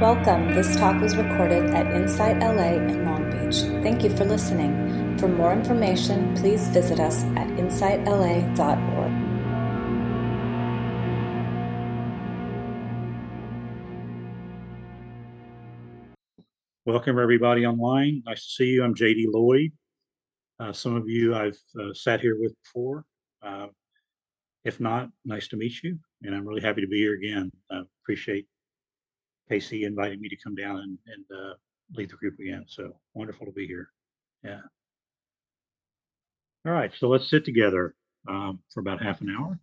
Welcome. This talk was recorded at Insight LA in Long Beach. Thank you for listening. For more information, please visit us at insightla.org. Welcome, everybody online. Nice to see you. I'm JD Lloyd. Uh, some of you I've uh, sat here with before. Uh, if not, nice to meet you. And I'm really happy to be here again. I appreciate Casey invited me to come down and, and uh, lead the group again. So wonderful to be here. Yeah. All right. So let's sit together um, for about half an hour.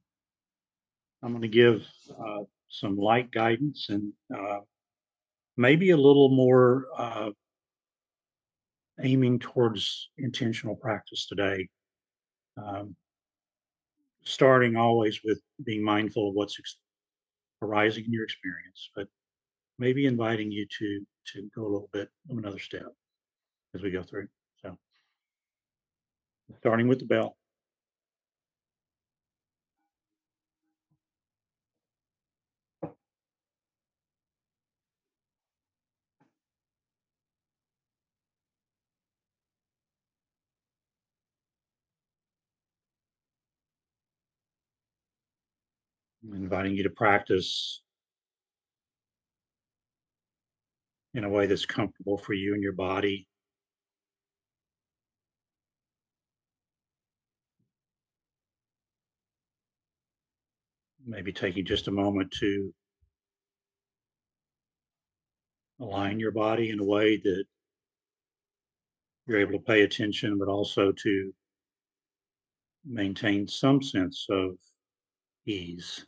I'm going to give uh, some light guidance and uh, maybe a little more uh, aiming towards intentional practice today. Um, starting always with being mindful of what's ex- arising in your experience, but maybe inviting you to to go a little bit of another step as we go through. So, starting with the bell. inviting you to practice in a way that's comfortable for you and your body. Maybe taking just a moment to align your body in a way that you're able to pay attention, but also to maintain some sense of ease.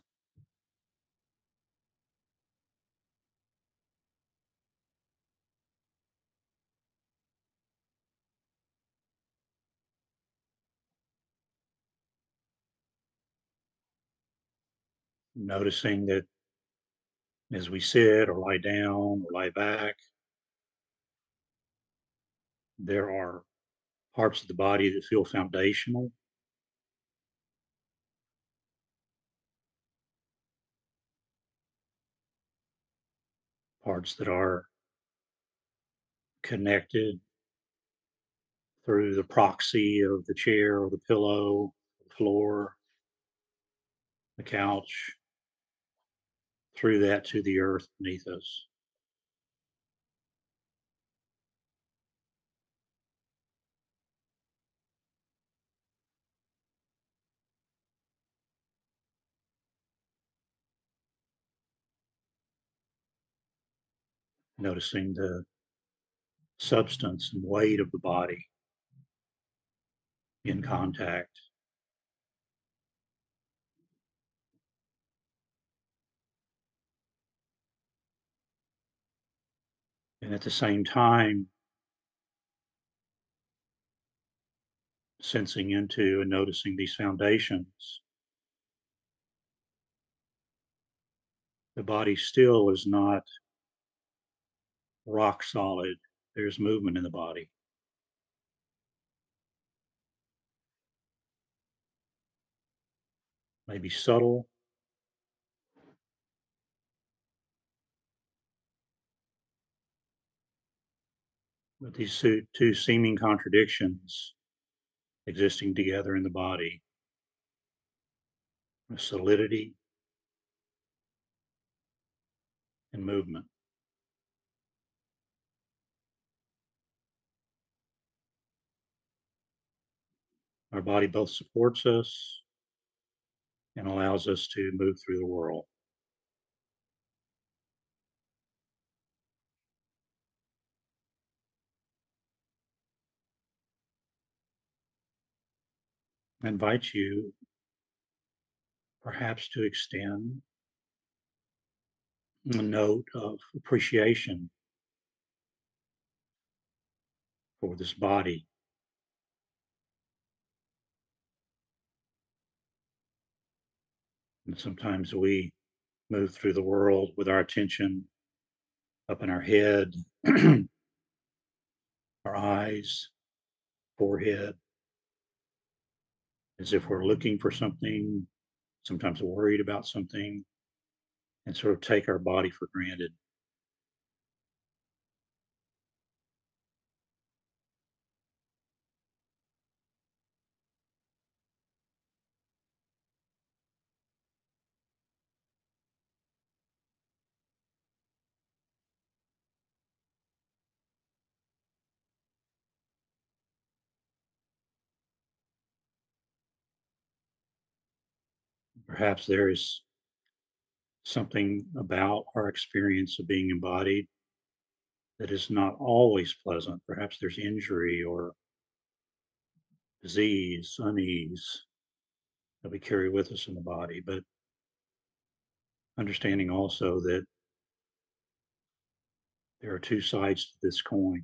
Noticing that as we sit or lie down or lie back, there are parts of the body that feel foundational. Parts that are connected through the proxy of the chair or the pillow, the floor, the couch, through that to the earth beneath us. Noticing the substance and weight of the body in contact. And at the same time, sensing into and noticing these foundations. The body still is not rock solid. There's movement in the body. Maybe subtle, but these two, two seeming contradictions existing together in the body solidity and movement. Our body both supports us and allows us to move through the world. I invite you perhaps to extend a note of appreciation for this body. And sometimes we move through the world with our attention up in our head, our eyes, forehead, as if we're looking for something, sometimes worried about something, and sort of take our body for granted. Perhaps there is something about our experience of being embodied that is not always pleasant. Perhaps there's injury or disease, unease that we carry with us in the body, but understanding also that there are two sides to this coin.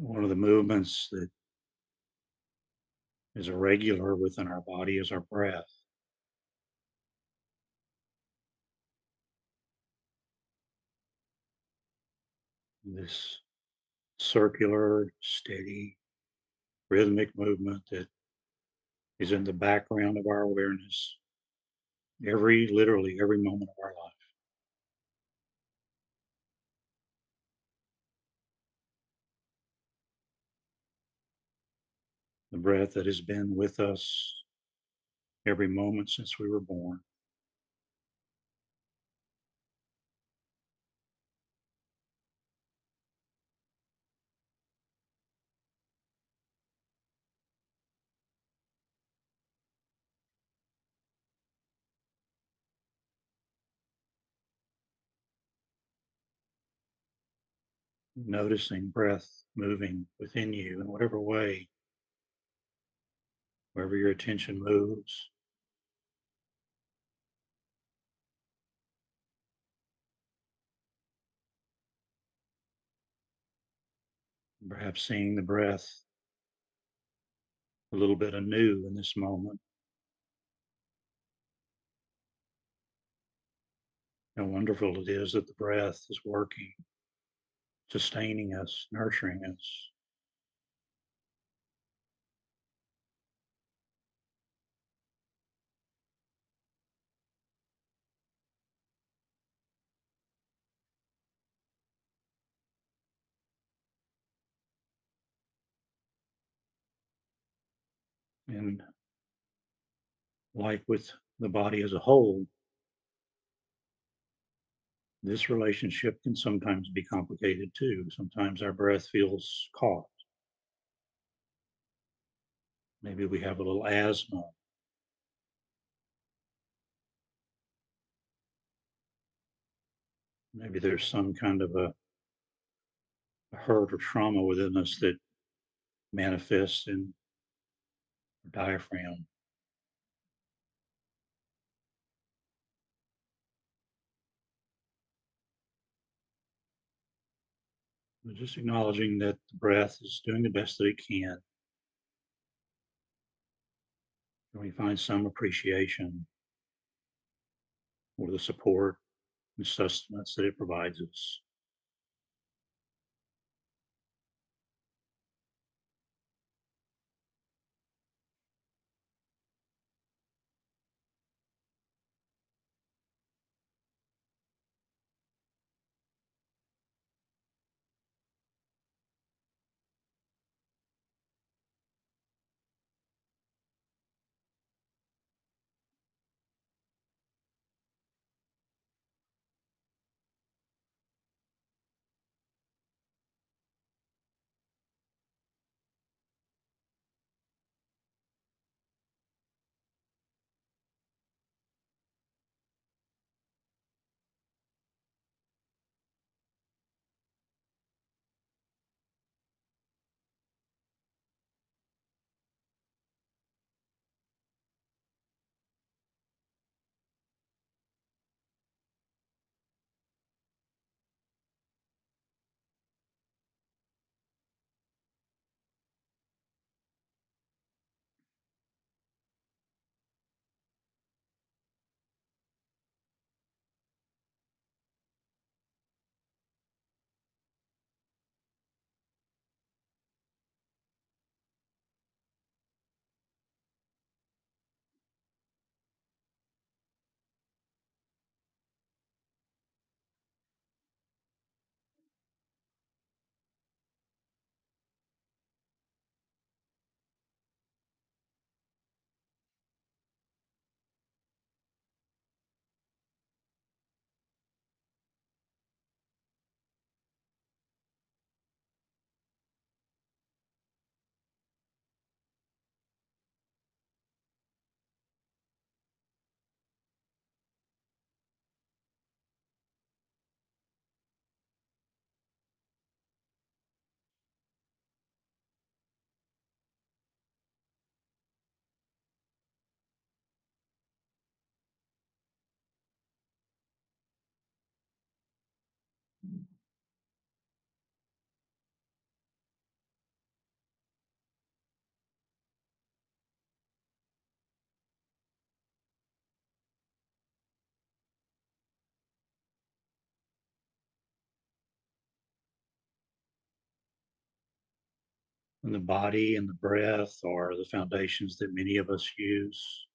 One of the movements that is a regular within our body is our breath. This circular, steady, rhythmic movement that is in the background of our awareness every, literally, every moment of our life. The breath that has been with us every moment since we were born. noticing breath moving within you in whatever way, wherever your attention moves. Perhaps seeing the breath a little bit anew in this moment. How wonderful it is that the breath is working sustaining us, nurturing us. And like with the body as a whole, this relationship can sometimes be complicated too. Sometimes our breath feels caught. Maybe we have a little asthma. Maybe there's some kind of a, a hurt or trauma within us that manifests in diaphragm. But just acknowledging that the breath is doing the best that it can. And we find some appreciation for the support and sustenance that it provides us. And the body and the breath are the foundations that many of us use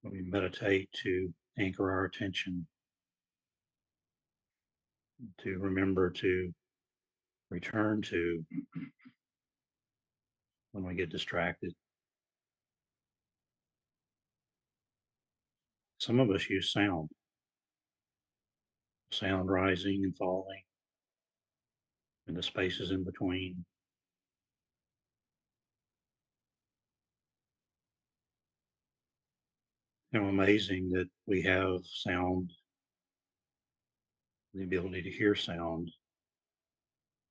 when we meditate to anchor our attention, to remember to return to when we get distracted. Some of us use sound, sound rising and falling, and the spaces in between. How amazing that we have sound, the ability to hear sound,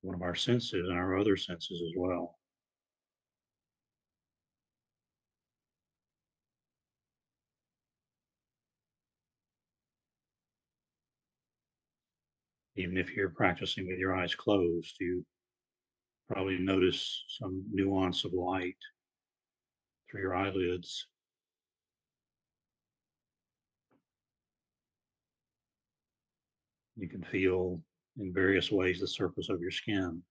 one of our senses and our other senses as well. Even if you're practicing with your eyes closed, you probably notice some nuance of light through your eyelids. You can feel in various ways the surface of your skin.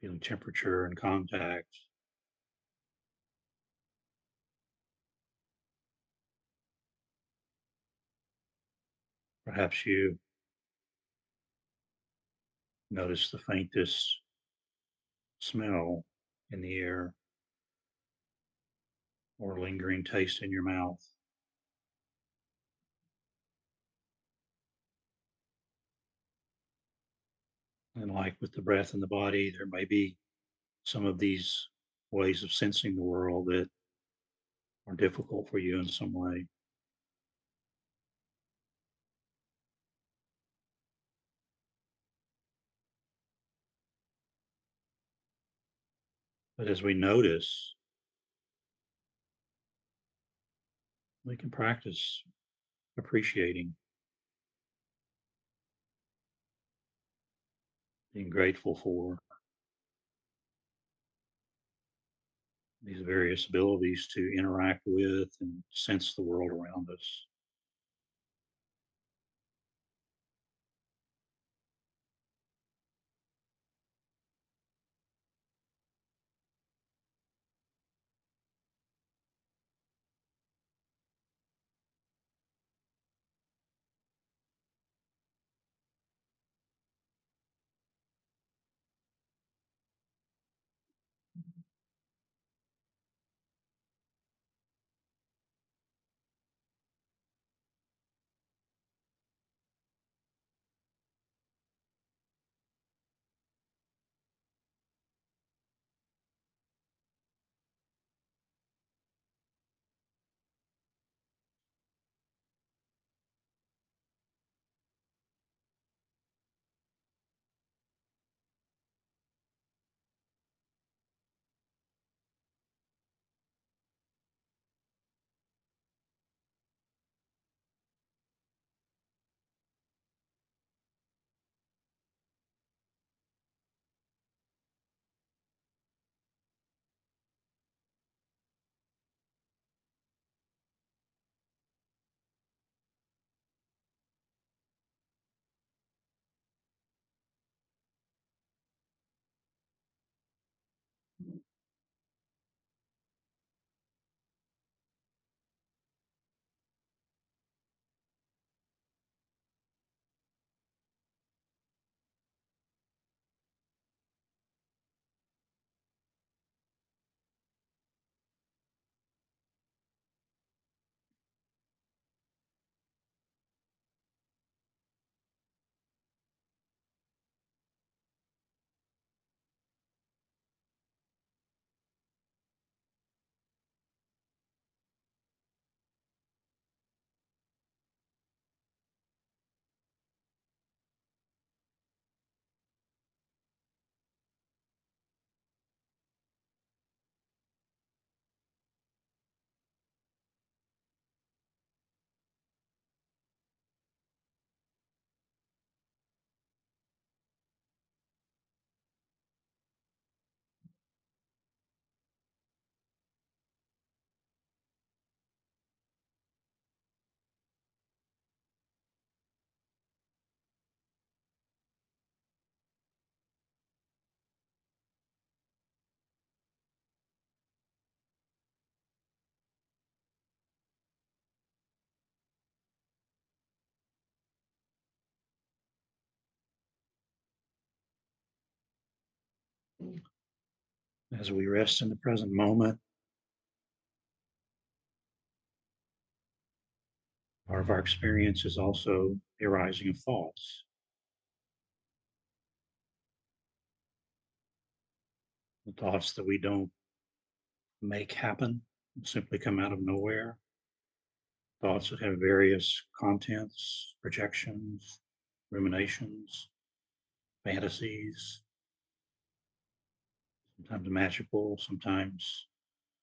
Feeling temperature and contact. Perhaps you notice the faintest smell in the air or lingering taste in your mouth. And like with the breath and the body, there may be some of these ways of sensing the world that are difficult for you in some way. But as we notice, we can practice appreciating, being grateful for these various abilities to interact with and sense the world around us. As we rest in the present moment, part of our experience is also the arising of thoughts. The thoughts that we don't make happen simply come out of nowhere. Thoughts that have various contents, projections, ruminations, fantasies, sometimes magical, sometimes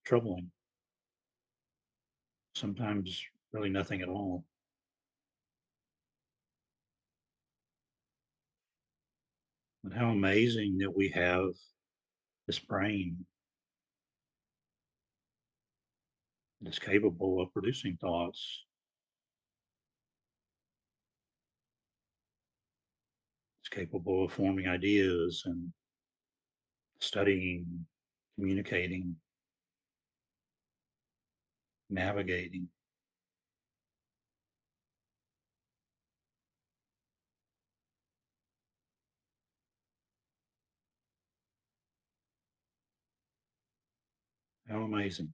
troubling, sometimes really nothing at all. But how amazing that we have this brain that is capable of producing thoughts. It's capable of forming ideas and studying, communicating, navigating. How amazing.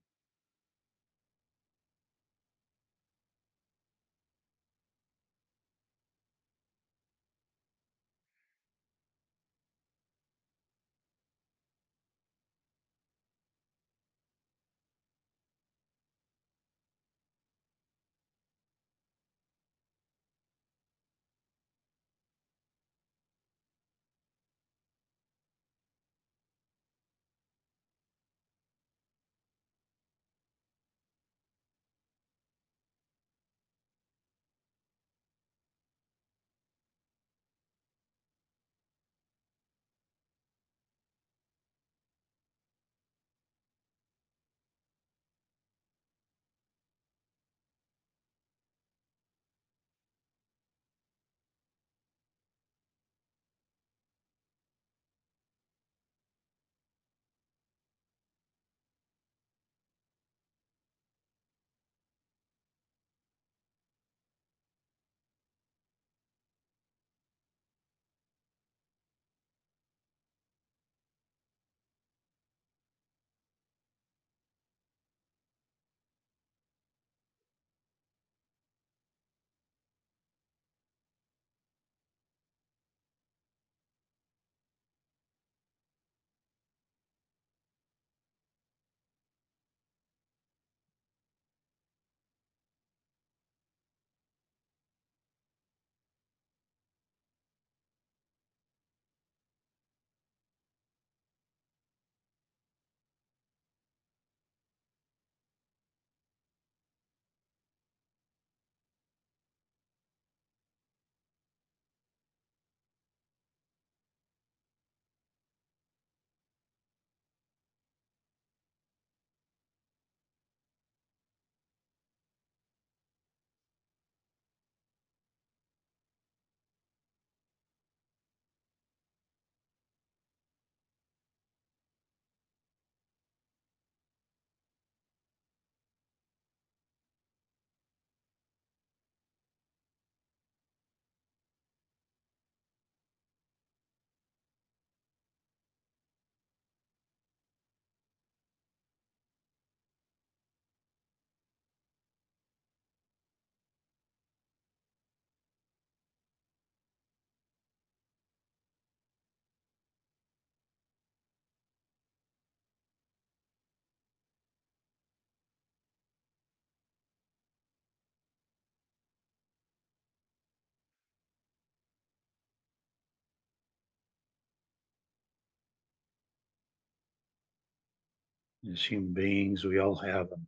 As human beings, we all have an,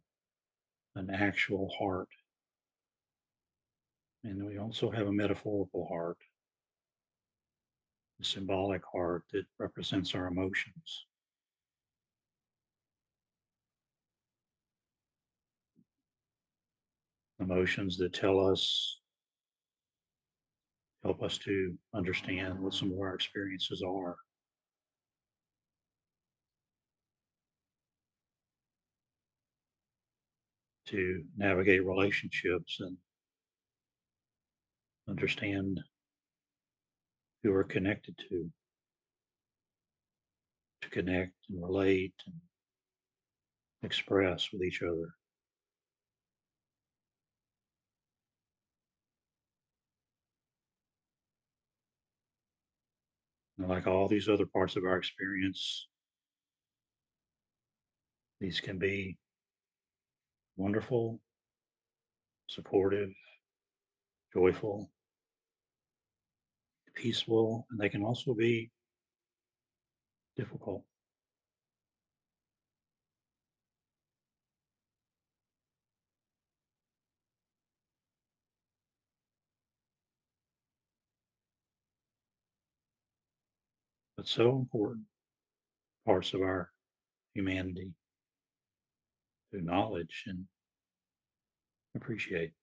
an actual heart. And we also have a metaphorical heart, a symbolic heart that represents our emotions. Emotions that tell us, help us to understand what some of our experiences are. To navigate relationships and understand who we're connected to, to connect and relate and express with each other. Like all these other parts of our experience, these can be wonderful, supportive, joyful, peaceful, and they can also be difficult. But so important parts of our humanity to acknowledge and appreciate.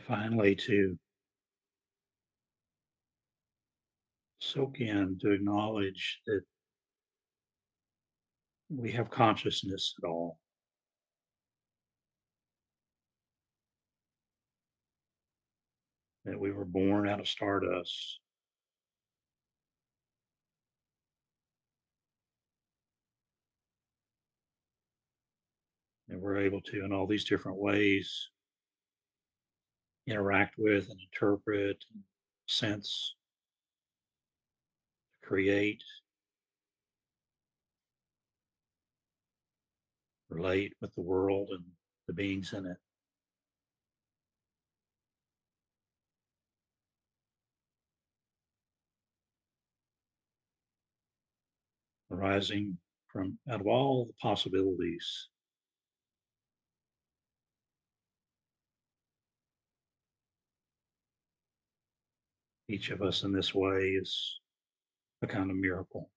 Finally, to soak in, to acknowledge that we have consciousness at all. That we were born out of stardust. And we're able to, in all these different ways, interact with and interpret and sense, create, relate with the world and the beings in it. Arising from out of all the possibilities. Each of us in this way is a kind of miracle.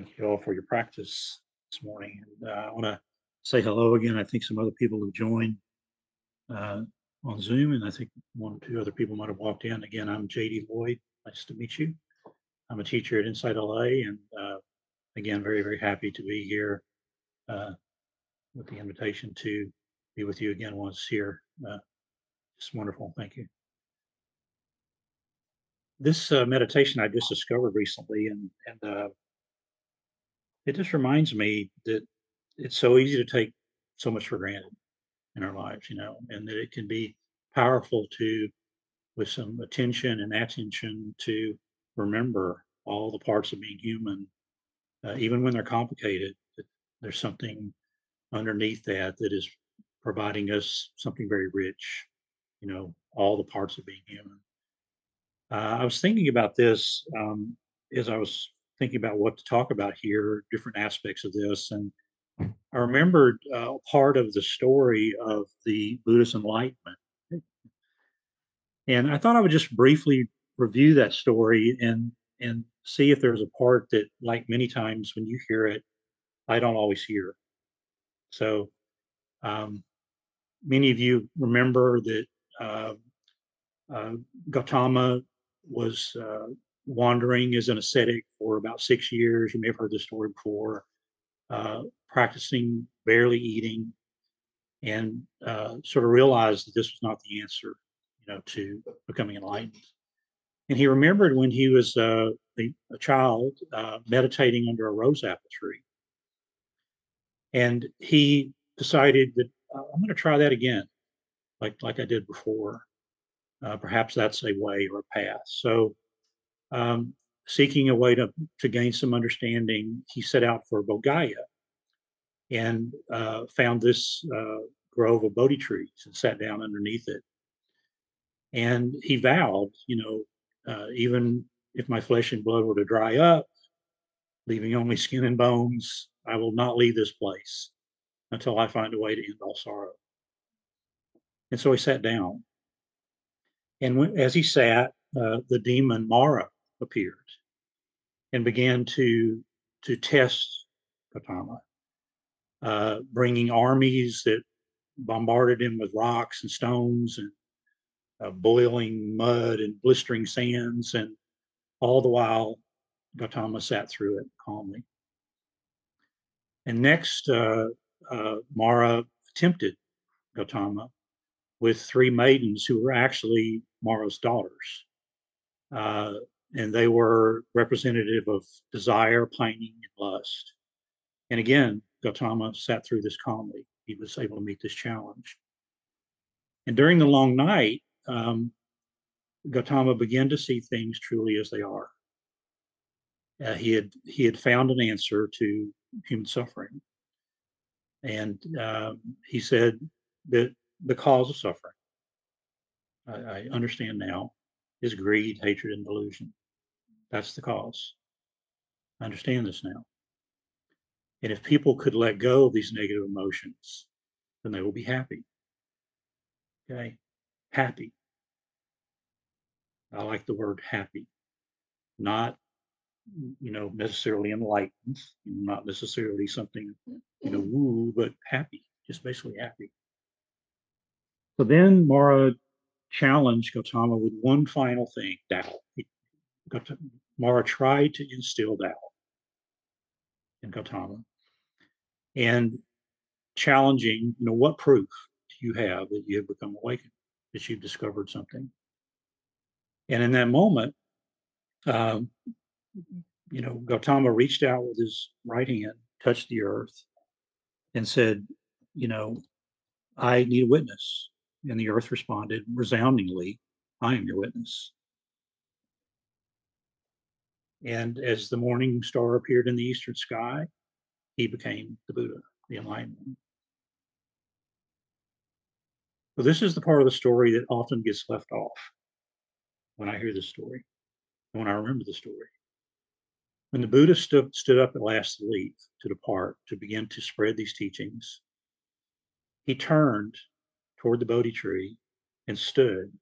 Thank you all for your practice this morning. And uh, I want to say hello again. I think some other people have joined uh, on Zoom, and I think one or two other people might have walked in. Again, I'm JD Lloyd. Nice to meet you. I'm a teacher at Insight LA, and uh, again, very, very happy to be here uh, with the invitation to be with you again once here. Uh, just wonderful. Thank you. This uh, meditation I just discovered recently, and and uh, it just reminds me that it's so easy to take so much for granted in our lives, you know, and that it can be powerful to, with some attention and attention, to remember all the parts of being human, uh, even when they're complicated. That there's something underneath that that is providing us something very rich, you know, all the parts of being human. Uh, I was thinking about this um, as I was thinking about what to talk about here, different aspects of this, and I remembered uh, part of the story of the Buddhist enlightenment, and I thought I would just briefly review that story and and see if there's a part that, like many times when you hear it, I don't always hear. So, um, many of you remember that uh, uh, Gautama was uh, wandering as an ascetic for about six years. You may have heard this story before, uh, practicing barely eating, and uh, sort of realized that this was not the answer, you know, to becoming enlightened. And he remembered when he was uh, a, a, child uh, meditating under a rose apple tree, and he decided that I'm going to try that again, like like I did before. Uh, perhaps that's a way or a path. So um, seeking a way to, to gain some understanding, he set out for Bodh and uh, found this uh, grove of Bodhi trees and sat down underneath it. And he vowed, you know, uh, even if my flesh and blood were to dry up, leaving only skin and bones, I will not leave this place until I find a way to end all sorrow. And so he sat down. And when, as he sat, uh, the demon Mara appeared and began to to test Gautama, uh, bringing armies that bombarded him with rocks and stones and uh, boiling mud and blistering sands, and all the while Gautama sat through it calmly. And next, uh, uh Mara tempted Gautama with three maidens who were actually Mara's daughters. Uh, and they were representative of desire, pining, and lust. And again, Gautama sat through this calmly. He was able to meet this challenge. And during the long night, um, Gautama began to see things truly as they are. Uh, he had he had found an answer to human suffering, and um, he said that the cause of suffering, I, I understand now, is greed, hatred, and delusion. That's the cause. I understand this now. And if people could let go of these negative emotions, then they will be happy. Okay? Happy. I like the word happy, not you know necessarily enlightened, not necessarily something you know mm-hmm. woo, but happy, just basically happy. So then Mara challenged Gautama with one final thing, Doubt. Mara tried to instill doubt in Gautama and challenging, you know, what proof do you have that you have become awakened, that you've discovered something? And in that moment, um, you know, Gautama reached out with his right hand, touched the earth, and said, you know, I need a witness. And the earth responded resoundingly, I am your witness. And as the morning star appeared in the eastern sky, he became the Buddha, the enlightened one. So this is the part of the story that often gets left off when I hear this story, when I remember the story. When the Buddha stood up at last to leave, to depart, to begin to spread these teachings, he turned toward the Bodhi tree and stood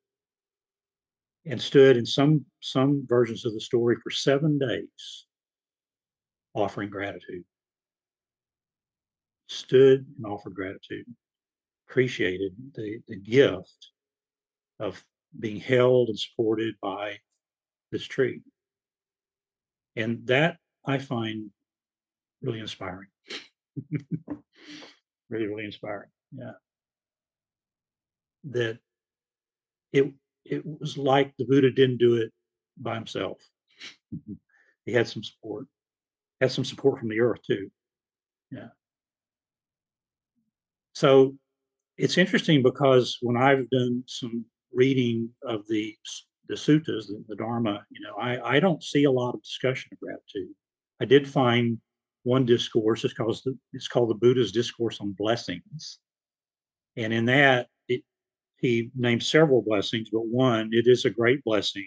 and stood in some some versions of the story for seven days offering gratitude. Stood and offered gratitude. Appreciated the, the gift of being held and supported by this tree. And that i find really inspiring. Really really inspiring yeah. That it it was like the Buddha didn't do it by himself. Mm-hmm. he had some support, had some support from the earth too. Yeah. So it's interesting because when I've done some reading of the the suttas, the, the Dharma, you know, I, I don't see a lot of discussion of gratitude. I did find one discourse. It's called the, it's called the Buddha's Discourse on Blessings, and in that he named several blessings, but one, it is a great blessing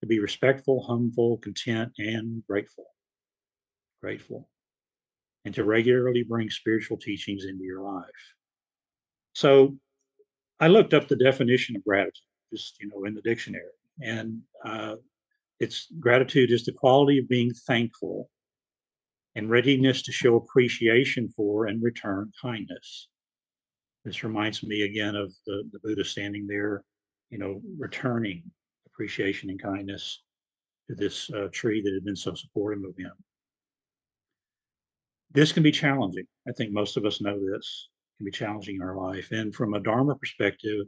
to be respectful, humble, content, and grateful. Grateful. And to regularly bring spiritual teachings into your life. So I looked up the definition of gratitude, just, you know, in the dictionary. And uh, it's gratitude is the quality of being thankful and readiness to show appreciation for and return kindness. This reminds me again of the, the Buddha standing there, you know, returning appreciation and kindness to this uh, tree that had been so supportive of him. This can be challenging. I think most of us know this can be challenging in our life. And from a Dharma perspective,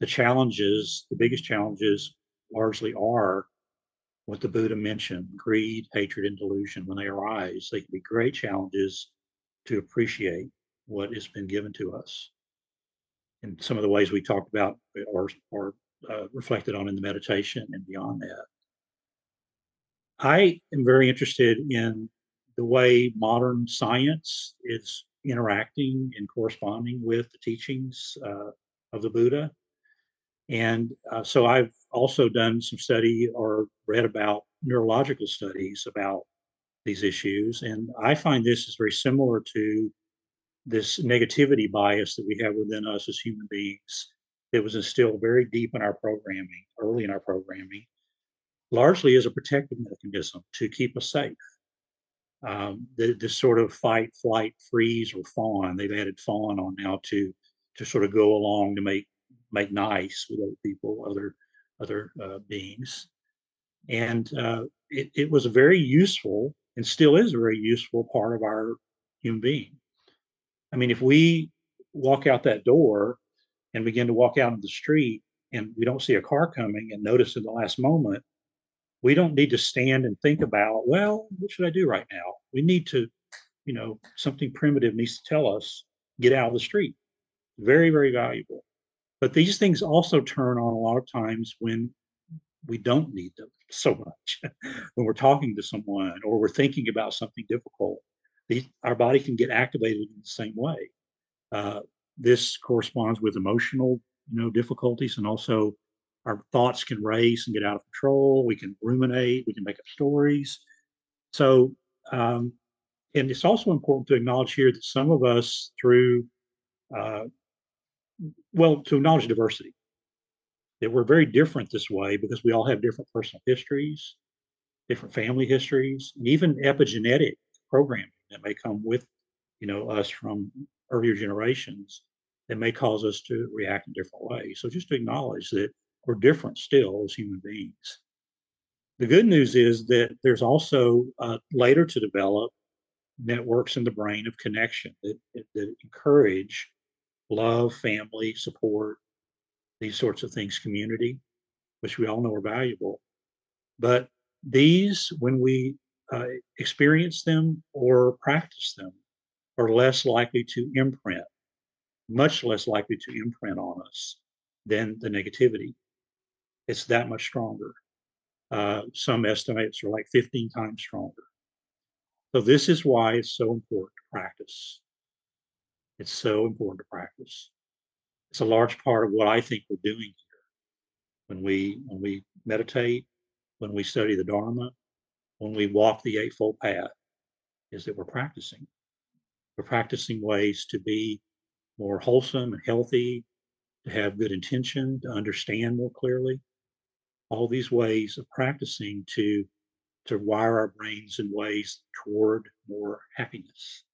the challenges, the biggest challenges largely are what the Buddha mentioned greed, hatred, and delusion. When they arise, they can be great challenges to appreciate what has been given to us and some of the ways we talked about are, are uh, reflected on in the meditation and beyond that. I am very interested in the way modern science is interacting and corresponding with the teachings uh, of the Buddha. And uh, so I've also done some study or read about neurological studies about these issues. And I find this is very similar to this negativity bias that we have within us as human beings that was instilled very deep in our programming, early in our programming, largely as a protective mechanism to keep us safe. Um, the, this sort of fight, flight, freeze, or fawn. They've added fawn on now to to sort of go along to make make nice with other people, other other uh, beings, and uh, it, it was a very useful and still is a very useful part of our human being. I mean, if we walk out that door and begin to walk out in the street and we don't see a car coming and notice in the last moment, we don't need to stand and think about, well, what should I do right now? We need to, you know, something primitive needs to tell us, get out of the street. Very, very valuable. But these things also turn on a lot of times when we don't need them so much. when we're talking to someone or we're thinking about something difficult, the, our body can get activated in the same way. Uh, this corresponds with emotional, you know, difficulties, and also our thoughts can race and get out of control. We can ruminate. We can make up stories. So, um, and it's also important to acknowledge here that some of us, through, uh, well, to acknowledge diversity, that we're very different this way because we all have different personal histories, different family histories, and even epigenetic programming that may come with, you know, us from earlier generations that may cause us to react in different ways. So just to acknowledge that we're different still as human beings. The good news is that there's also uh, later to develop networks in the brain of connection that, that encourage love, family, support, these sorts of things, community, which we all know are valuable. But these, when we uh, experience them or practice them, are less likely to imprint, much less likely to imprint on us than the negativity. It's that much stronger. Uh, some estimates are like 15 times stronger. So, this is why it's so important to practice. It's so important to practice. It's a large part of what I think we're doing here when we when we meditate, when we study the Dharma, when we walk the Eightfold Path, is that we're practicing. We're practicing ways to be more wholesome and healthy, to have good intention, to understand more clearly. All these ways of practicing to to wire our brains in ways toward more happiness.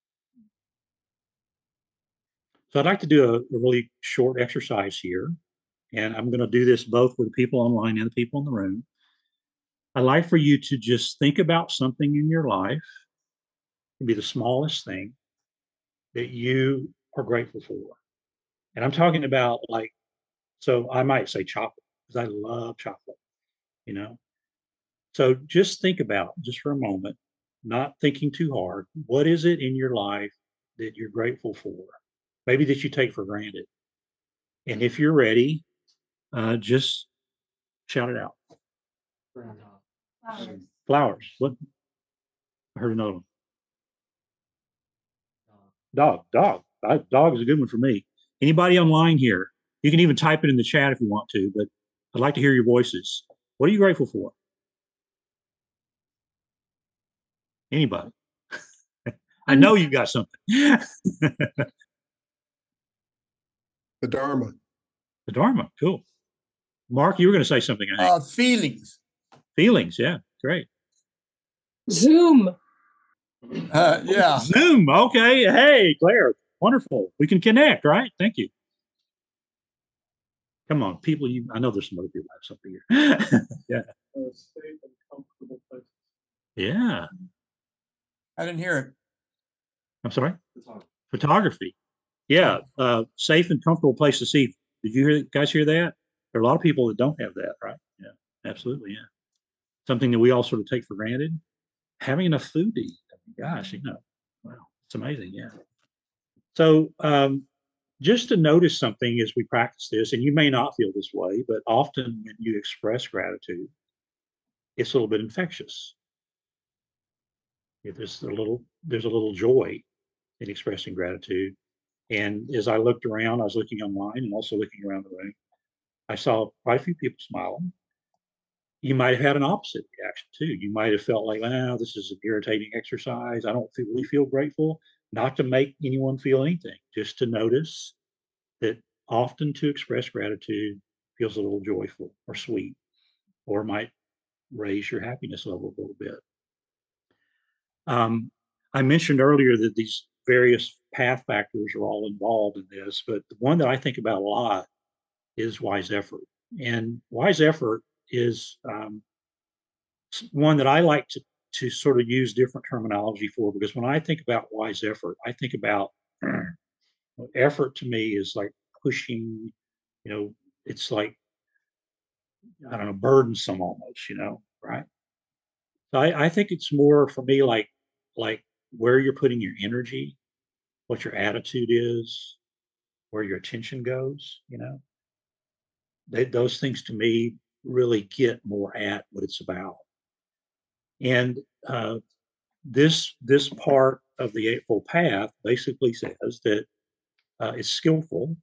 So I'd like to do a, a really short exercise here, and I'm going to do this both with the people online and the people in the room. I'd like for you to just think about something in your life, it be the smallest thing that you are grateful for. And I'm talking about like, so I might say chocolate because I love chocolate, you know. So just think about just for a moment, not thinking too hard, what is it in your life that you're grateful for? Maybe that you take for granted. And if you're ready, uh, just shout it out. Flowers. Flowers. What? I heard another one. Dog. Dog. I, dog is a good one for me. Anybody online here? You can even type it in the chat if you want to, but I'd like to hear your voices. What are you grateful for? Anybody? I know you got something. the Dharma. The Dharma. Cool. Mark, you were going to say something. I think. Uh, feelings. Feelings. Yeah. Great. Zoom. Uh, yeah. Zoom. Okay. Hey, Claire. Wonderful. We can connect, right? Thank you. Come on, people. You. I know there's some other people that have something here. yeah. safe and comfortable places. Yeah. I didn't hear it. I'm sorry. Photography. Yeah. Uh, safe and comfortable place to see. Did you hear, guys hear that? There are a lot of people that don't have that, right? Yeah. Absolutely. Yeah. Something that we all sort of take for granted. Having enough food to eat. Gosh, you know, wow, it's amazing. Yeah. So, um, just to notice something as we practice this, and you may not feel this way, but often when you express gratitude, it's a little bit infectious. There's a little there's a little joy in expressing gratitude. And as I looked around, I was looking online and also looking around the room. I saw quite a few people smiling. You might have had an opposite reaction too. You might have felt like, "Wow, this is an irritating exercise. I don't feel, really feel grateful." Not to make anyone feel anything, just to notice that often to express gratitude feels a little joyful or sweet, or might raise your happiness level a little bit. Um, I mentioned earlier that these various path factors are all involved in this, but the one that I think about a lot is wise effort. And wise effort is um, one that I like to to sort of use different terminology for because when I think about wise effort, I think about effort to me is like pushing you know, it's like, I don't know, burdensome almost, you know, right? So I, I think it's more for me like like where you're putting your energy, what your attitude is, where your attention goes, you know. They, those things to me really get more at what it's about. And uh, this this part of the Eightfold Path basically says that uh, it's skillful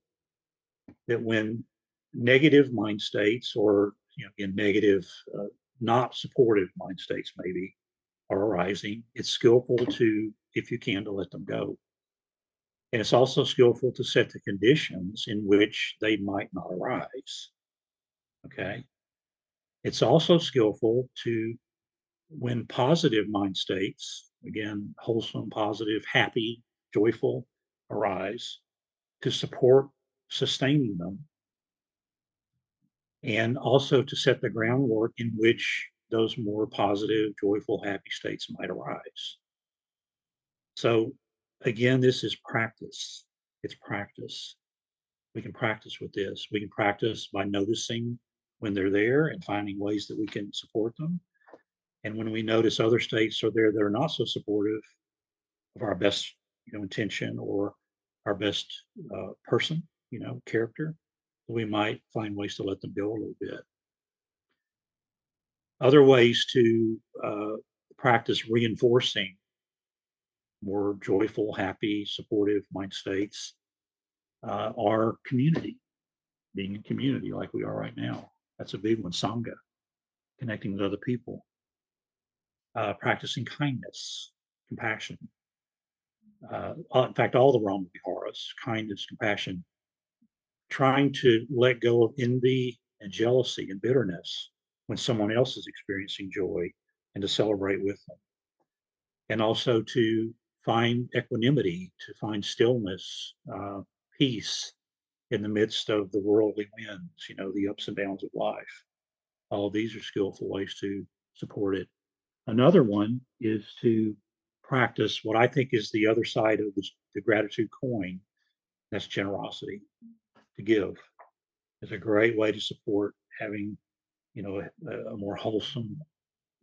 that when negative mind states or you know in negative uh, not supportive mind states maybe are arising it's skillful to if you can to let them go and it's also skillful to set the conditions in which they might not arise okay it's also skillful to when positive mind states again wholesome positive happy joyful arise to support sustaining them and also to set the groundwork in which those more positive, joyful, happy states might arise. So, again, this is practice. It's practice. We can practice with this. We can practice by noticing when they're there and finding ways that we can support them. And when we notice other states are there that are not so supportive of our best, you know, intention or our best uh, person, you know, character, we might find ways to let them go a little bit. Other ways to uh, practice reinforcing more joyful, happy, supportive mind states uh, are community, being in community like we are right now. That's a big one. Sangha, connecting with other people, uh, practicing kindness, compassion. Uh, in fact, all the Brahma Viharas, kindness, compassion, trying to let go of envy and jealousy and bitterness when someone else is experiencing joy and to celebrate with them. And also to find equanimity, to find stillness, uh, peace in the midst of the worldly winds, you know, the ups and downs of life. All of these are skillful ways to support it. Another one is to practice what I think is the other side of this, the gratitude coin. That's generosity to give is a great way to support having, you know, a, a more wholesome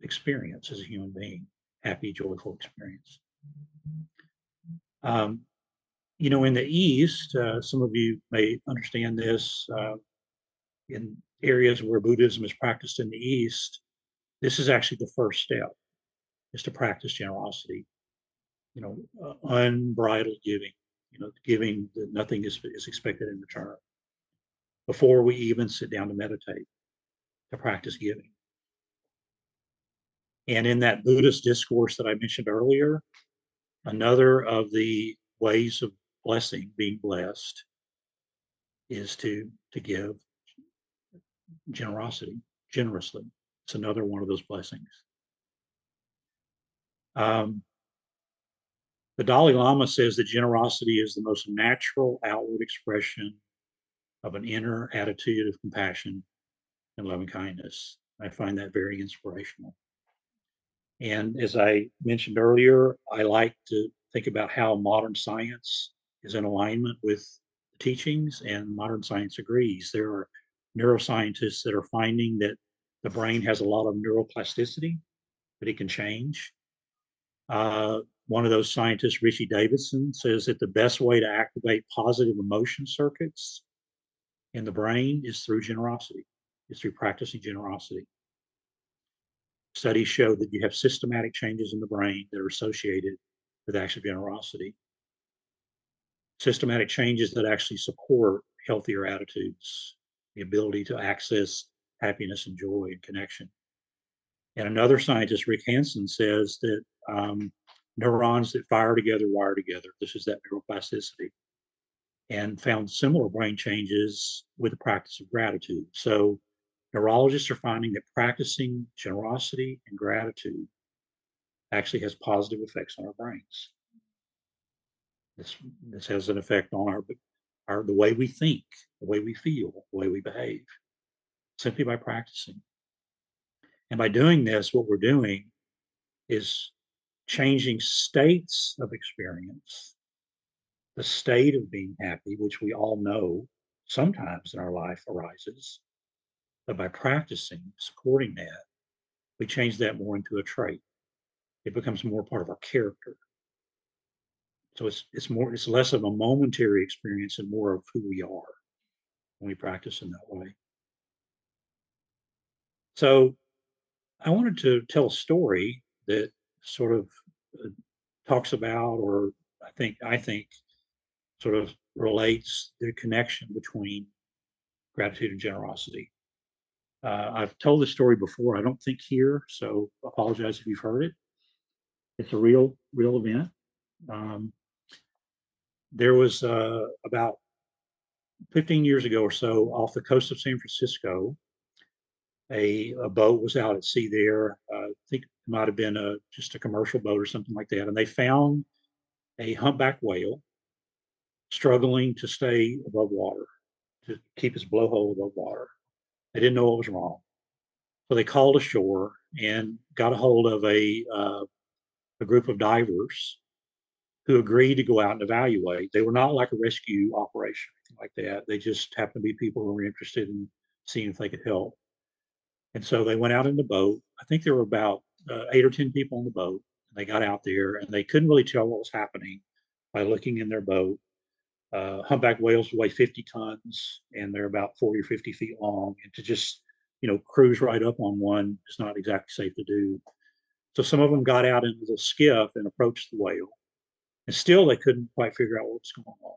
experience as a human being, happy, joyful experience. Um, you know, in the East, uh, some of you may understand this. Uh, in areas where Buddhism is practiced in the East, this is actually the first step: is to practice generosity. You know, uh, unbridled giving. You know, giving that nothing is is expected in return before we even sit down to meditate, to practice giving. And in that Buddhist discourse that I mentioned earlier, another of the ways of blessing, being blessed, is to to give generosity, generously. It's another one of those blessings. Um, the Dalai Lama says that generosity is the most natural outward expression of an inner attitude of compassion and loving kindness. I find that very inspirational. And as I mentioned earlier, I like to think about how modern science is in alignment with the teachings, and modern science agrees. There are neuroscientists that are finding that the brain has a lot of neuroplasticity, that it can change. Uh, one of those scientists, Richie Davidson, says that the best way to activate positive emotion circuits in the brain is through generosity, is through practicing generosity. Studies show that you have systematic changes in the brain that are associated with acts of generosity. Systematic changes that actually support healthier attitudes, the ability to access happiness and joy and connection. And another scientist, Rick Hanson, says that um, neurons that fire together wire together. This is that neuroplasticity and found similar brain changes with the practice of gratitude. So, neurologists are finding that practicing generosity and gratitude actually has positive effects on our brains. This, this has an effect on our, our the way we think, the way we feel, the way we behave, simply by practicing. And by doing this, what we're doing is changing states of experience the state of being happy, which we all know sometimes in our life arises. But by practicing, supporting that, we change that more into a trait. It becomes more part of our character. So it's it's more it's less of a momentary experience and more of who we are when we practice in that way. So I wanted to tell a story that sort of uh, talks about, or I think I think sort of relates the connection between gratitude and generosity. Uh, I've told this story before. I don't think here, so apologize if you've heard it. It's a real, real event. Um, there was uh, about 15 years ago or so off the coast of San Francisco. A, a boat was out at sea there. Uh, I think it might have been a just a commercial boat or something like that, and they found a humpback whale struggling to stay above water, to keep his blowhole above water. They didn't know what was wrong, so they called ashore and got a hold of a uh, a group of divers who agreed to go out and evaluate. They were not like a rescue operation like that. They just happened to be people who were interested in seeing if they could help. And so they went out in the boat. I think there were about uh, eight or 10 people on the boat. They got out there and they couldn't really tell what was happening by looking in their boat. Uh, humpback whales weigh 50 tons and they're about 40 or 50 feet long. And to just, you know, cruise right up on one is not exactly safe to do. So some of them got out into the skiff and approached the whale. And still they couldn't quite figure out what was going on.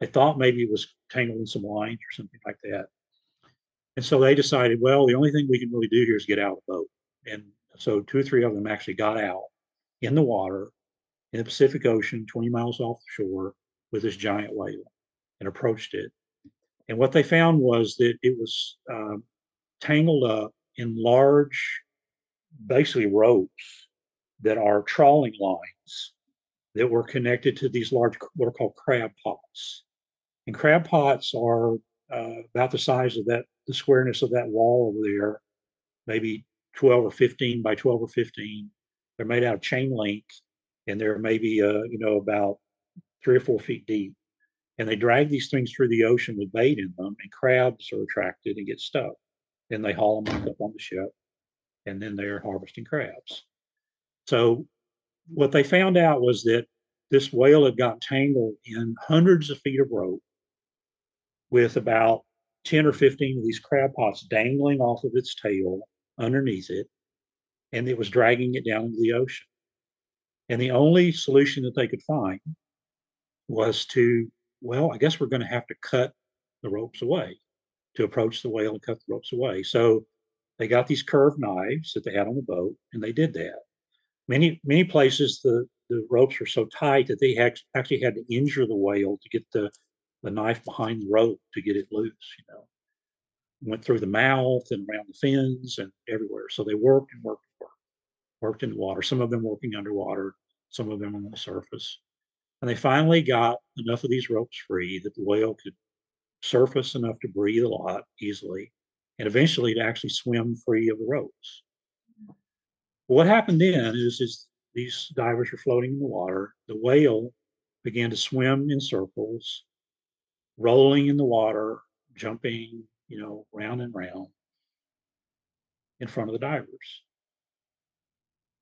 They thought maybe it was tangled in some lines or something like that. And so they decided, well, the only thing we can really do here is get out of the boat. And so two or three of them actually got out in the water in the Pacific Ocean, 20 miles off the shore, with this giant whale and approached it. And what they found was that it was um, tangled up in large, basically ropes that are trawling lines that were connected to these large, what are called crab pots. And crab pots are uh, about the size of that, the squareness of that wall over there, maybe 12 or 15 by 12 or 15. They're made out of chain link and they're maybe, uh, you know, about three or four feet deep. And they drag these things through the ocean with bait in them, and crabs are attracted and get stuck. Then they haul them up on the ship, and then they're harvesting crabs. So, what they found out was that this whale had got tangled in hundreds of feet of rope with about 10 or 15 of these crab pots dangling off of its tail underneath it, and it was dragging it down into the ocean. And the only solution that they could find was to, well, I guess we're going to have to cut the ropes away to approach the whale and cut the ropes away. So they got these curved knives that they had on the boat, and they did that. Many many places the the ropes were so tight that they actually had to injure the whale to get the the knife behind the rope to get it loose. You know, went through the mouth and around the fins and everywhere. So they worked and worked and worked, worked in the water. Some of them working underwater, some of them on the surface. And they finally got enough of these ropes free that the whale could surface enough to breathe a lot easily, and eventually to actually swim free of the ropes. What happened then is, is these divers were floating in the water. The whale began to swim in circles, rolling in the water, jumping, you know, round and round in front of the divers.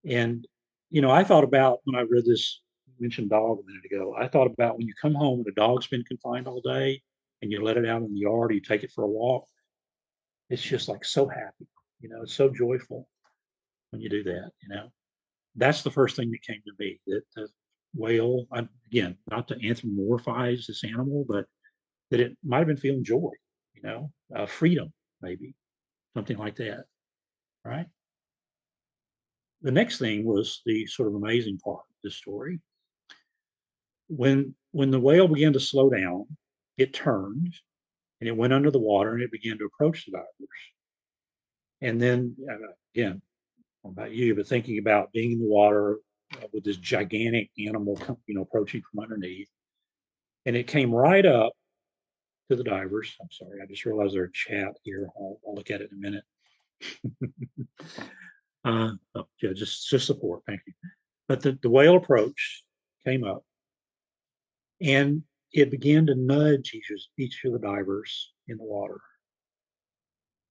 And, you know, I thought about when I read this mentioned dog a minute ago. I thought about when you come home and a dog's been confined all day and you let it out in the yard, or you take it for a walk. It's just like so happy, you know, it's so joyful when you do that, you know. That's the first thing that came to me that the whale, again, not to anthropomorphize this animal, but that it might have been feeling joy, you know, uh, freedom, maybe something like that, right? The next thing was the sort of amazing part of this story when when the whale began to slow down, it turned and it went under the water and it began to approach the divers. And then uh, again, about you, but thinking about being in the water uh, with this gigantic animal, you know, approaching from underneath, and it came right up to the divers. I'm sorry, I just realized there's a chat here. I'll, I'll look at it in a minute. uh, oh, yeah, just just support. Thank you. But the, the whale approached, came up, and it began to nudge each, each of the divers in the water.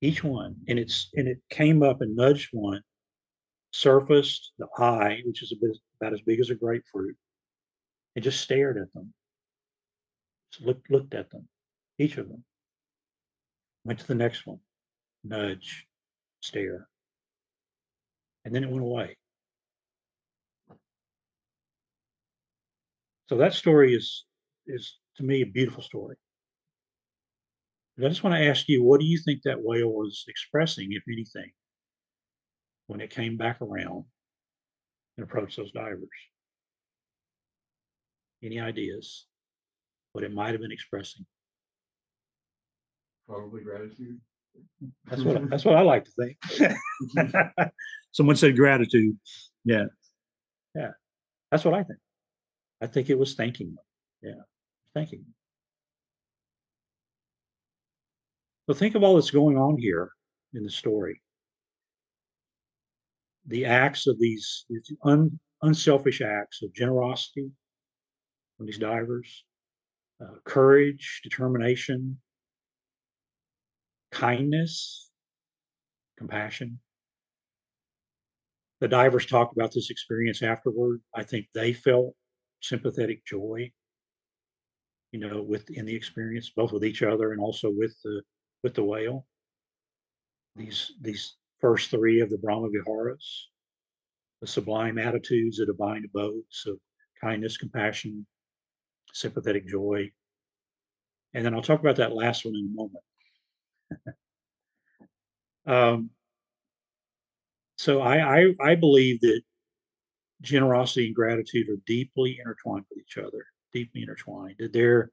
Each one, and it's and it came up and nudged one, surfaced the eye, which is about as big as a grapefruit, and just stared at them. Just looked looked at them, each of them. Went to the next one, nudge, stare, and then it went away. So that story is is to me a beautiful story. I just want to ask you, what do you think that whale was expressing, if anything, when it came back around and approached those divers? Any ideas what it might have been expressing? Probably gratitude. That's what that's what I like to think. Someone said gratitude. Yeah. Yeah. That's what I think. I think it was thanking them. Yeah. Thanking them. So think of all that's going on here in the story. The acts of these, un, unselfish acts of generosity from these divers, uh, courage, determination, kindness, compassion. The divers talked about this experience afterward. I think they felt sympathetic joy, you know, with in the experience, both with each other and also with the with the whale. These these first three of the Brahma Viharas, the sublime attitudes, the divine abodes of kindness, compassion, sympathetic joy. And then I'll talk about that last one in a moment. Um, so I, I I believe that generosity and gratitude are deeply intertwined with each other, deeply intertwined. That they're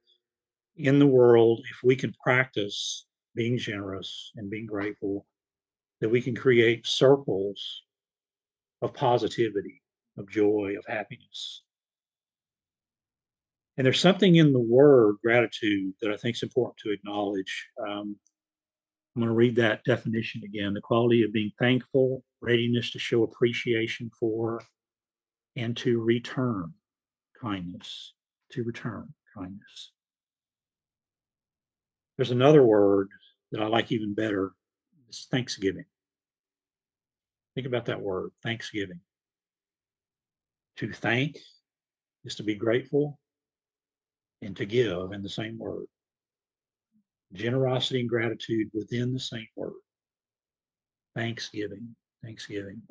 in the world, if we can practice being generous and being grateful, that we can create circles of positivity, of joy, of happiness. And there's something in the word gratitude that I think is important to acknowledge. Um, I'm going to read that definition again the quality of being thankful, readiness to show appreciation for, and to return kindness. To return kindness. There's another word that I like even better it's thanksgiving. Think about that word, thanksgiving. To thank is to be grateful, and to give in the same word generosity and gratitude within the same word. Thanksgiving, thanksgiving.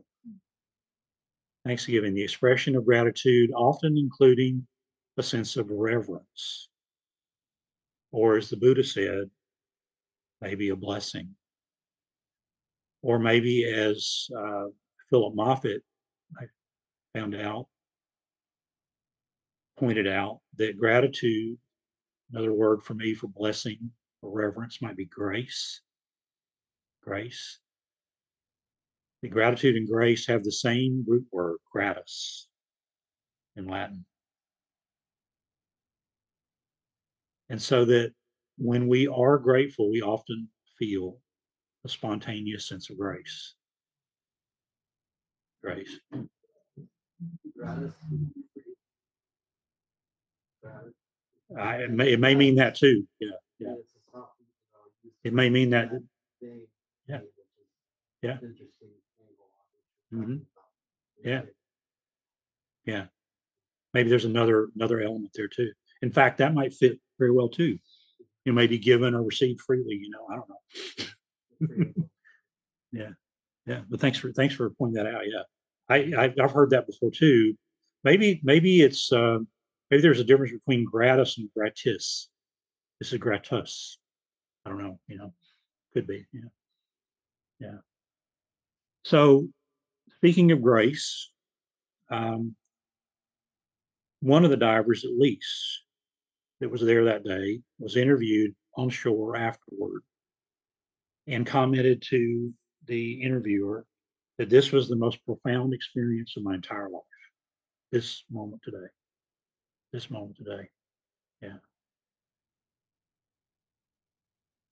Thanksgiving, the expression of gratitude, often including a sense of reverence. Or, as the Buddha said, maybe a blessing. Or maybe, as uh, Phillip Moffitt, I found out, pointed out, that gratitude, another word for me for blessing, or reverence might be grace. Grace. The gratitude and grace have the same root word, gratis, in Latin. And so that when we are grateful, we often feel a spontaneous sense of grace. Grace. I, it, may, it may mean that too. Yeah. Yeah. It may mean that. Yeah. Yeah. Mhm. Yeah. Yeah. Maybe there's another another element there too. In fact, that might fit very well too. You may be given or received freely. You know, I don't know. Yeah, yeah. but thanks for thanks for pointing that out. Yeah, I I've, heard that before too. Maybe maybe it's uh, maybe there's a difference between gratis and gratis. This is gratus. I don't know. You know, could be. Yeah, yeah. So, speaking of grace, um, one of the divers, at least, that was there that day, was interviewed on shore afterward, and commented to the interviewer that this was the most profound experience of my entire life. This moment today. This moment today. Yeah.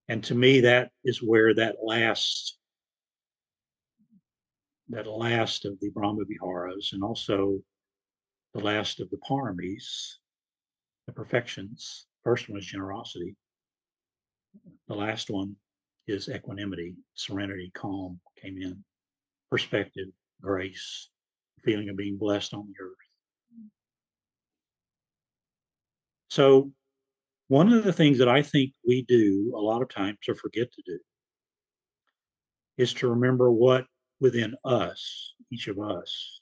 And to me, that is where that last, that last of the Brahma Viharas and also the last of the Paramis, the perfections, First one is generosity. The last one is equanimity, serenity, calm came in, perspective, grace, feeling of being blessed on the earth. So, one of the things that I think we do a lot of times or forget to do is to remember what within us, each of us,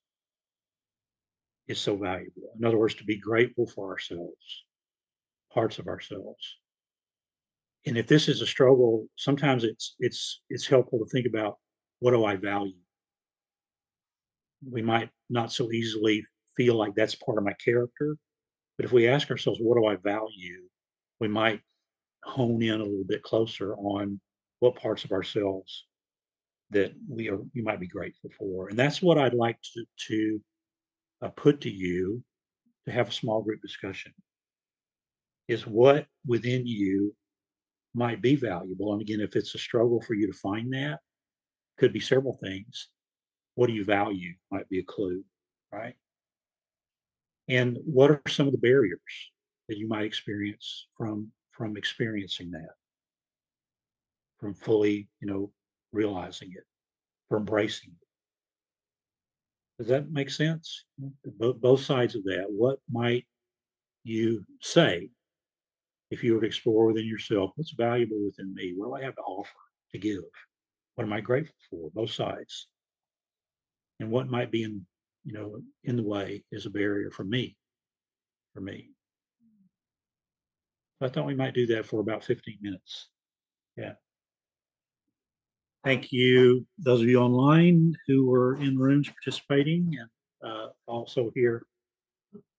is so valuable. In other words, to be grateful for ourselves, parts of ourselves. And if this is a struggle, sometimes it's it's it's helpful to think about what do I value? We might not so easily feel like that's part of my character, but if we ask ourselves, what do I value? We might hone in a little bit closer on what parts of ourselves that we are we might be grateful for. And that's what I'd like to to uh, put to you to have a small group discussion is what within you might be valuable. And again, if it's a struggle for you to find that, could be several things. What do you value might be a clue, right? And what are some of the barriers that you might experience from from experiencing that, from fully, you know, realizing it, from embracing it? Does that make sense? Both both sides of that. What might you say if you were to explore within yourself what's valuable within me? What do I have to offer to give? What am I grateful for? Both sides. And what might be in, you know, in the way is a barrier for me. For me. I thought we might do that for about 15 minutes. Yeah. Thank you, those of you online who were in rooms participating and uh, also here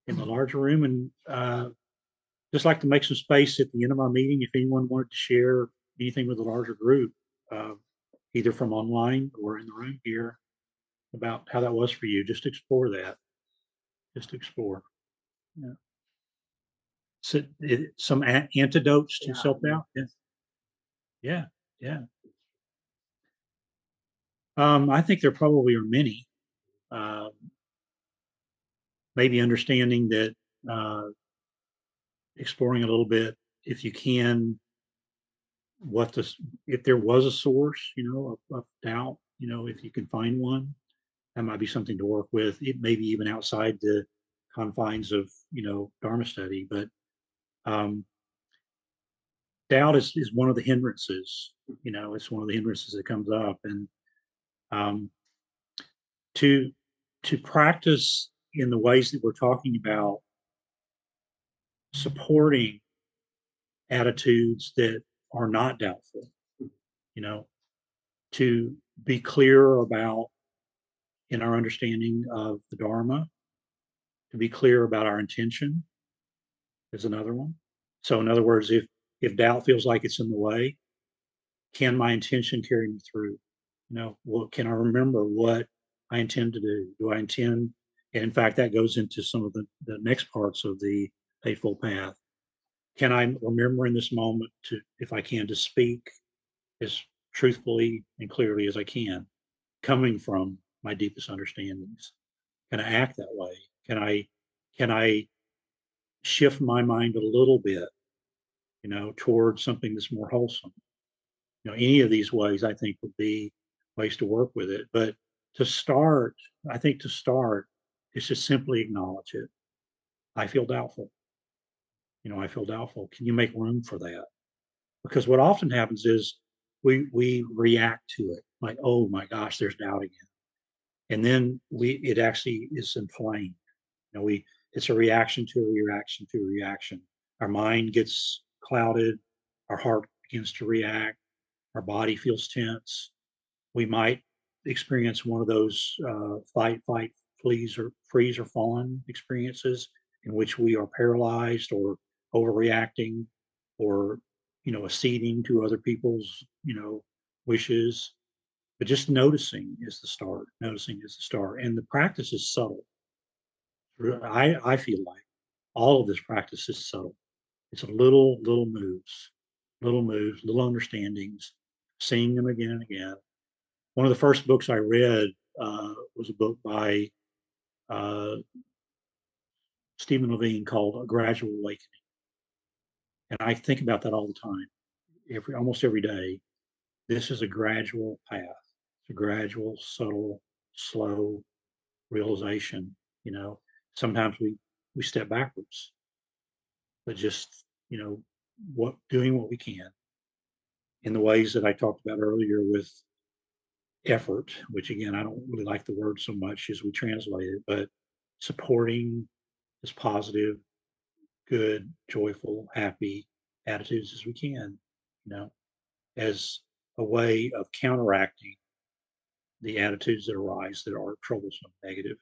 in the larger room. And uh, just like to make some space at the end of our meeting if anyone wanted to share anything with a larger group, uh, either from online or in the room here, about how that was for you. Just explore that. Just explore. Yeah. So, it, some a- antidotes to Yeah. self doubt. Yeah. Yeah. Yeah. Um, I think there probably are many. Um, maybe understanding that uh, exploring a little bit, if you can, what this, if there was a source, you know, of, of doubt, you know, if you can find one, that might be something to work with. It may be even outside the confines of, you know, Dharma study, but um, doubt is, is one of the hindrances, you know, it's one of the hindrances that comes up. And um, to to practice in the ways that we're talking about supporting attitudes that are not doubtful you know to be clear about in our understanding of the dharma to be clear about our intention is another one. So in other words if if doubt feels like it's in the way can my intention carry me through? You know what can i remember what i intend to do? Do i intend and in fact that goes into some of the, the next parts of the eightfold path. Can i remember in this moment to if i can to speak as truthfully and clearly as i can coming from my deepest understandings? Can i act that way? Can i can i shift my mind a little bit you know towards something that's more wholesome? You know any of these ways i think would be ways to work with it. But to start i think to start is to simply acknowledge it. I feel doubtful you know i feel doubtful can you make room for that? Because what often happens is we we react to it like oh my gosh there's doubt again. And then we it actually is inflamed. You know we it's a reaction to a reaction to a reaction. Our mind gets clouded our heart begins to react our body feels tense. We might experience one of those uh, fight fight fleas or freeze or fawn experiences in which we are paralyzed or overreacting or you know acceding to other people's you know wishes but just noticing is the start noticing is the start and the practice is subtle. I i feel like all of this practice is subtle. It's a little little moves little moves little understandings seeing them again and again. One of the first books i read uh, was a book by uh, stephen levine called a gradual awakening And I think about that all the time, every almost every day. This is a gradual path. It's a gradual, subtle, slow realization. You know, sometimes we we step backwards, but just you know, what doing what we can in the ways that I talked about earlier with effort, which again I don't really like the word so much as we translate it, but supporting as positive, good, joyful, happy attitudes as we can, you know, as a way of counteracting the attitudes that arise that are troublesome, negative.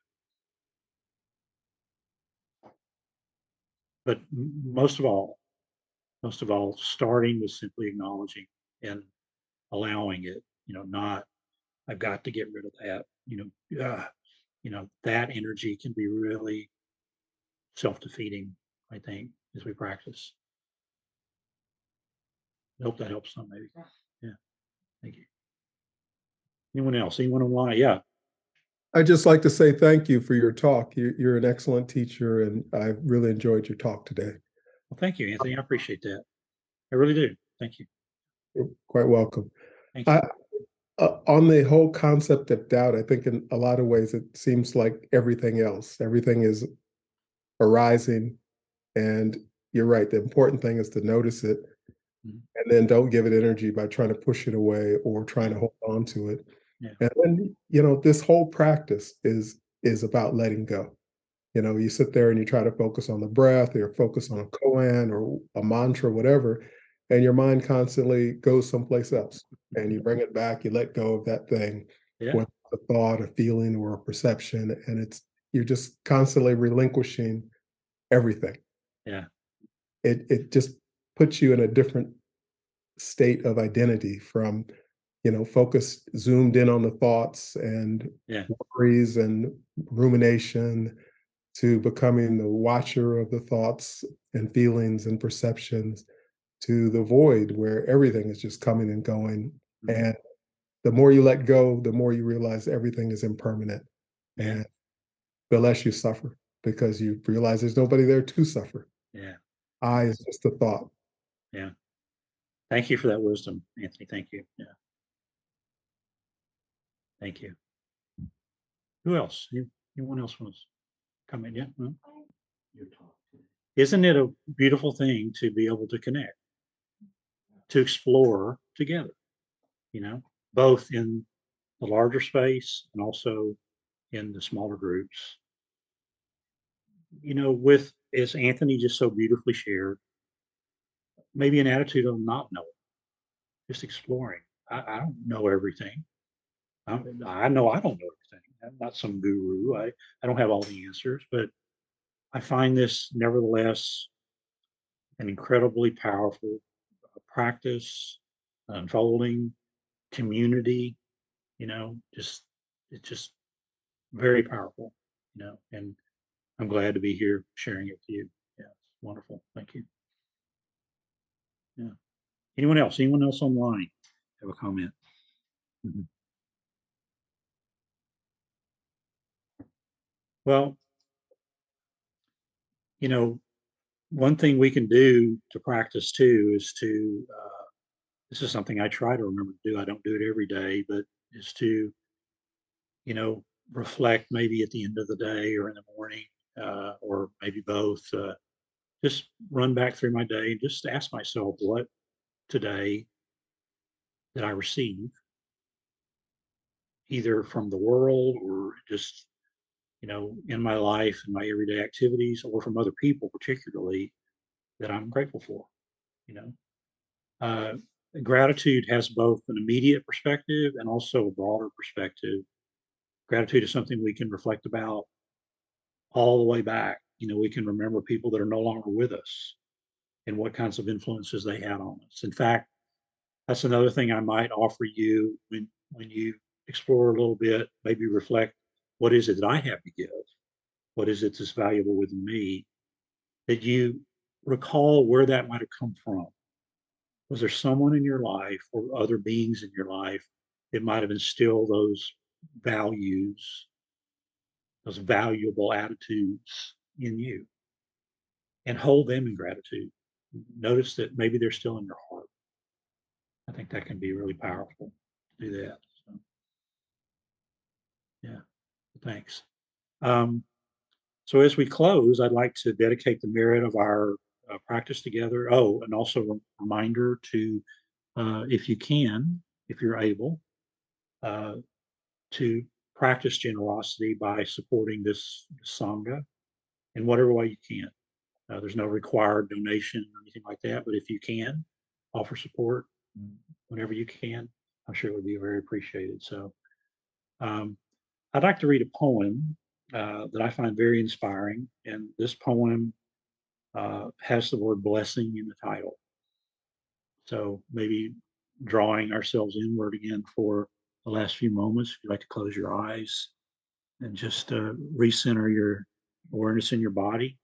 But most of all, most of all, starting with simply acknowledging and allowing it, you know, not, I've got to get rid of that, you know, uh, you know, that energy can be really self-defeating, I think, as we practice. I hope that helps some maybe. Yeah. Thank you. Anyone else? Anyone online? Yeah. I'd just like to say thank you for your talk. You're, you're an excellent teacher, and I really enjoyed your talk today. Well, thank you, Anthony. I appreciate that. I really do. Thank you. You're quite welcome. Thank you. I, uh, on the whole concept of doubt, I think in a lot of ways it seems like everything else, everything is arising. And you're right. The important thing is to notice it Mhm. and then don't give it energy by trying to push it away or trying to hold on to it. Yeah. And then, you know, this whole practice is is about letting go. You know, you sit there and you try to focus on the breath or focus on a koan or a mantra, whatever, and your mind constantly goes someplace else. And you bring it back, you let go of that thing, Yeah. whether it's a thought, a feeling, or a perception, and it's you're just constantly relinquishing everything. Yeah. It it just puts you in a different state of identity from, you know, focused, zoomed in on the thoughts and Yeah. worries and rumination to becoming the watcher of the thoughts and feelings and perceptions to the void where everything is just coming and going. Mhm. And the more you let go, the more you realize everything is impermanent. Yeah. And the less you suffer because you realize there's nobody there to suffer. Yeah. I is just a thought. Yeah. Thank you for that wisdom, Anthony. Thank you. Yeah. Thank you. Who else? You- Anyone else wants to come in? Yeah. No? Isn't it a beautiful thing to be able to connect, to explore together? You know, both in the larger space and also in the smaller groups. You know, with as Anthony just so beautifully shared, maybe an attitude of not knowing, just exploring. I, I don't know everything. I, I know I don't know everything. I'm not some guru. I, I don't have all the answers, but I find this nevertheless an incredibly powerful uh, practice, unfolding community, you know, just, it's just very powerful, you know, and I'm glad to be here sharing it with you. Yeah, it's wonderful. Thank you. Yeah. Anyone else? Anyone else online have a comment? Mhm. Well, you know, one thing we can do to practice too is to, uh, this is something I try to remember to do. I don't do it every day, but is to, you know, reflect maybe at the end of the day or in the morning, uh, or maybe both. Uh, just run back through my day and just ask myself what today that I receive, either from the world or just, you know, in my life and my everyday activities or from other people, particularly that I'm grateful for, you know. Uh, gratitude has both an immediate perspective and also a broader perspective. Gratitude is something we can reflect about all the way back. You know, we can remember people that are no longer with us and what kinds of influences they had on us. In fact, that's another thing I might offer you when when you explore a little bit, maybe reflect what is it that I have to give? What is it that's valuable within me? That you recall where that might have come from. Was there someone in your life or other beings in your life that might have instilled those values, those valuable attitudes in you? And hold them in gratitude notice that maybe they're still in your heart. I think that can be really powerful to do that. So, yeah, thanks. Um, so as we close, I'd like to dedicate the merit of our uh, practice together. Oh, and also a reminder to, uh, if you can, if you're able, uh, to practice generosity by supporting this sangha in whatever way you can. Uh, there's no required donation or anything like that, but if you can offer support whenever you can, I'm sure it would be very appreciated. So, um, I'd like to read a poem uh, that I find very inspiring, and this poem uh, has the word blessing in the title. So maybe drawing ourselves inward again for the last few moments. If you'd like to close your eyes and just uh, recenter your awareness in your body.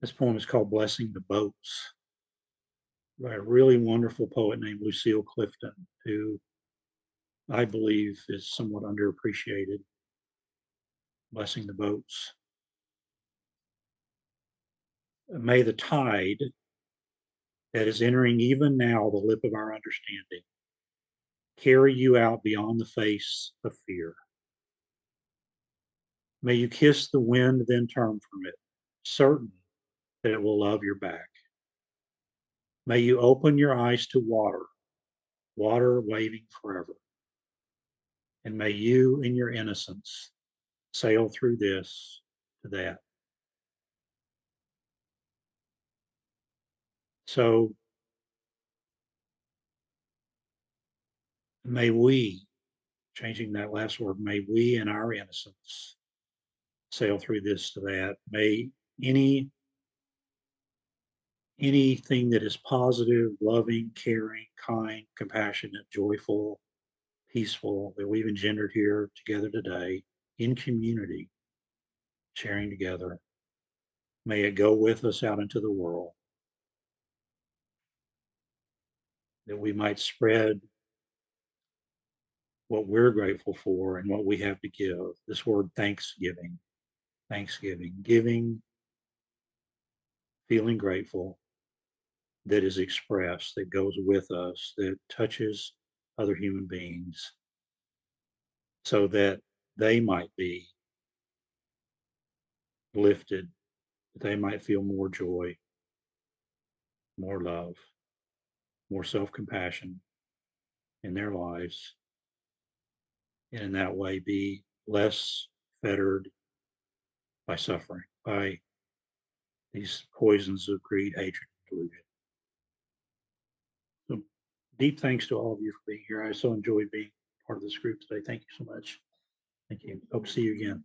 This poem is called Blessing the Boats by a really wonderful poet named Lucille Clifton, who I believe is somewhat underappreciated. Blessing the Boats. May the tide that is entering even now the lip of our understanding carry you out beyond the face of fear. May you kiss the wind, then turn from it, certain that it will love your back. May you open your eyes to water, water waving forever. And may you, in your innocence, sail through this to that. So may we, changing that last word, may we in our innocence sail through this to that. May any anything that is positive, loving, caring, kind, compassionate, joyful, peaceful that we've engendered here together today in community, sharing together. May it go with us out into the world. That we might spread what we're grateful for and what we have to give. This word thanksgiving, thanksgiving, giving, feeling grateful, that is expressed, that goes with us, that touches other human beings so that they might be lifted, that they might feel more joy, more love, more self compassion in their lives, and in that way be less fettered by suffering, by these poisons of greed, hatred, and delusion So, deep thanks to all of you for being here. I so enjoyed being part of this group today. Thank you so much. Thank you. Hope to see you again.